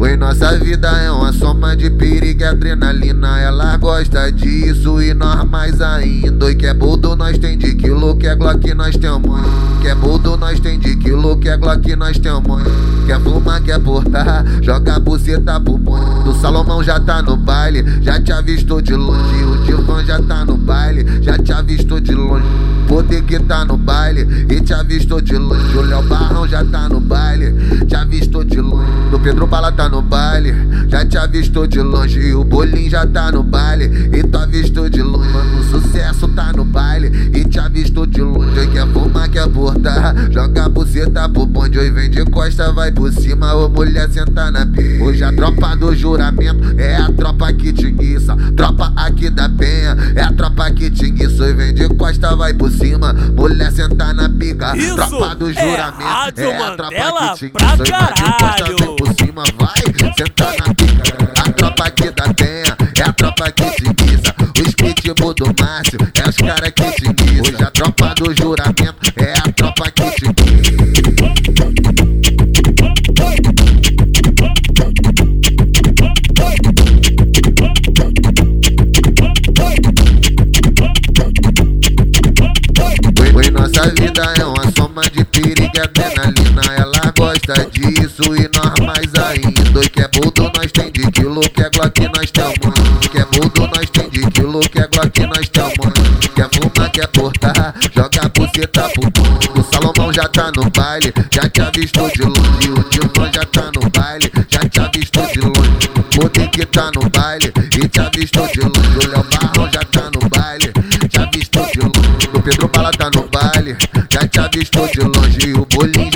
Oi, nossa vida é uma soma de perigo e adrenalina. Ela gosta disso e nós mais ainda. Oi, que é boldo, nós tem de quilo, que é Glock, nós temos. Que é boldo, nós tem de quilo, que é Glock, nós temos. Quer fumar, quer portar, joga a buceta pro ponto. Do Salomão já tá no baile, já te avistou de longe. O Dilvan já tá no baile, já te avistou de longe. Que tá no baile e te avistou de longe. O Léo Barrão já tá no baile, te avistou de longe. Do Pedro Bala tá no baile, já te avistou de longe. E o Bolinho já tá no baile e tu avistou de longe. Mano, o sucesso tá no baile e te avistou de longe. Oi, quer fumar, quer portar, joga a buceta pro bonde. Oi, vem de costa, vai por cima. Ô, mulher, senta na pica. Hoje a tropa do juramento é a tropa que te guiça. Tropa aqui da penha é a tropa que te guiça. Oi, vem de costa, vai por cima. Mulher, senta na pica. Isso tropa do é juramento Rádio é, a tropa Mandela que te pra caralho. vem por cima, vai. Senta na pica. A tropa aqui da penha é a tropa que te guiça. Os pitbull do Márcio é os cara que te guiça. Hoje a tropa do juramento é a tropa que te adrenalina. Ela gosta disso e nós mais ainda. Oi, que é boldo, nós tem de quilo, que é Glock, nós temos. Que é boldo, nós tem de quilo, que é Glock, nós temos. Quer fumar, quer portar, joga a buceta pro ponto. O Salomão já tá no baile, já te avistou de longe. O Dilma já tá no baile, já te avistou de longe. Poder que tá no baile e te avistou de longe. O Léo Barrão já tá no baile, te avistou de longe. O Pedro Bala tá no baile, já te avistou de longe.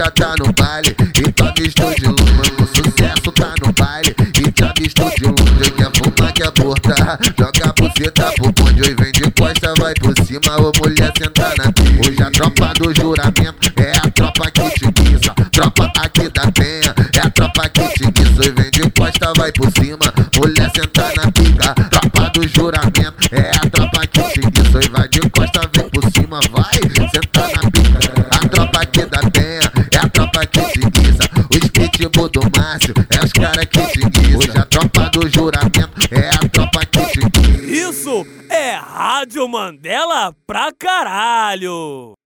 E tá no baile e te avistou de. Mano, o sucesso tá no baile e te avistou de longe. Quer fumar, quer portar, joga a buceta pro bonde. Oi, vem de costa, vai por cima, ô mulher senta na pia. Hoje a tropa do juramento é a tropa que te guiça. Tropa aqui da penha é a tropa que te guiça. Oi, vem de costa, vai por cima, mulher senta na pica. Tropa do juramento é a tropa que te guiça. Oi, vai de costa, Márcio é os cara que te. Hoje a tropa do juramento é a tropa que te. Isso é Rádio Mandela pra caralho.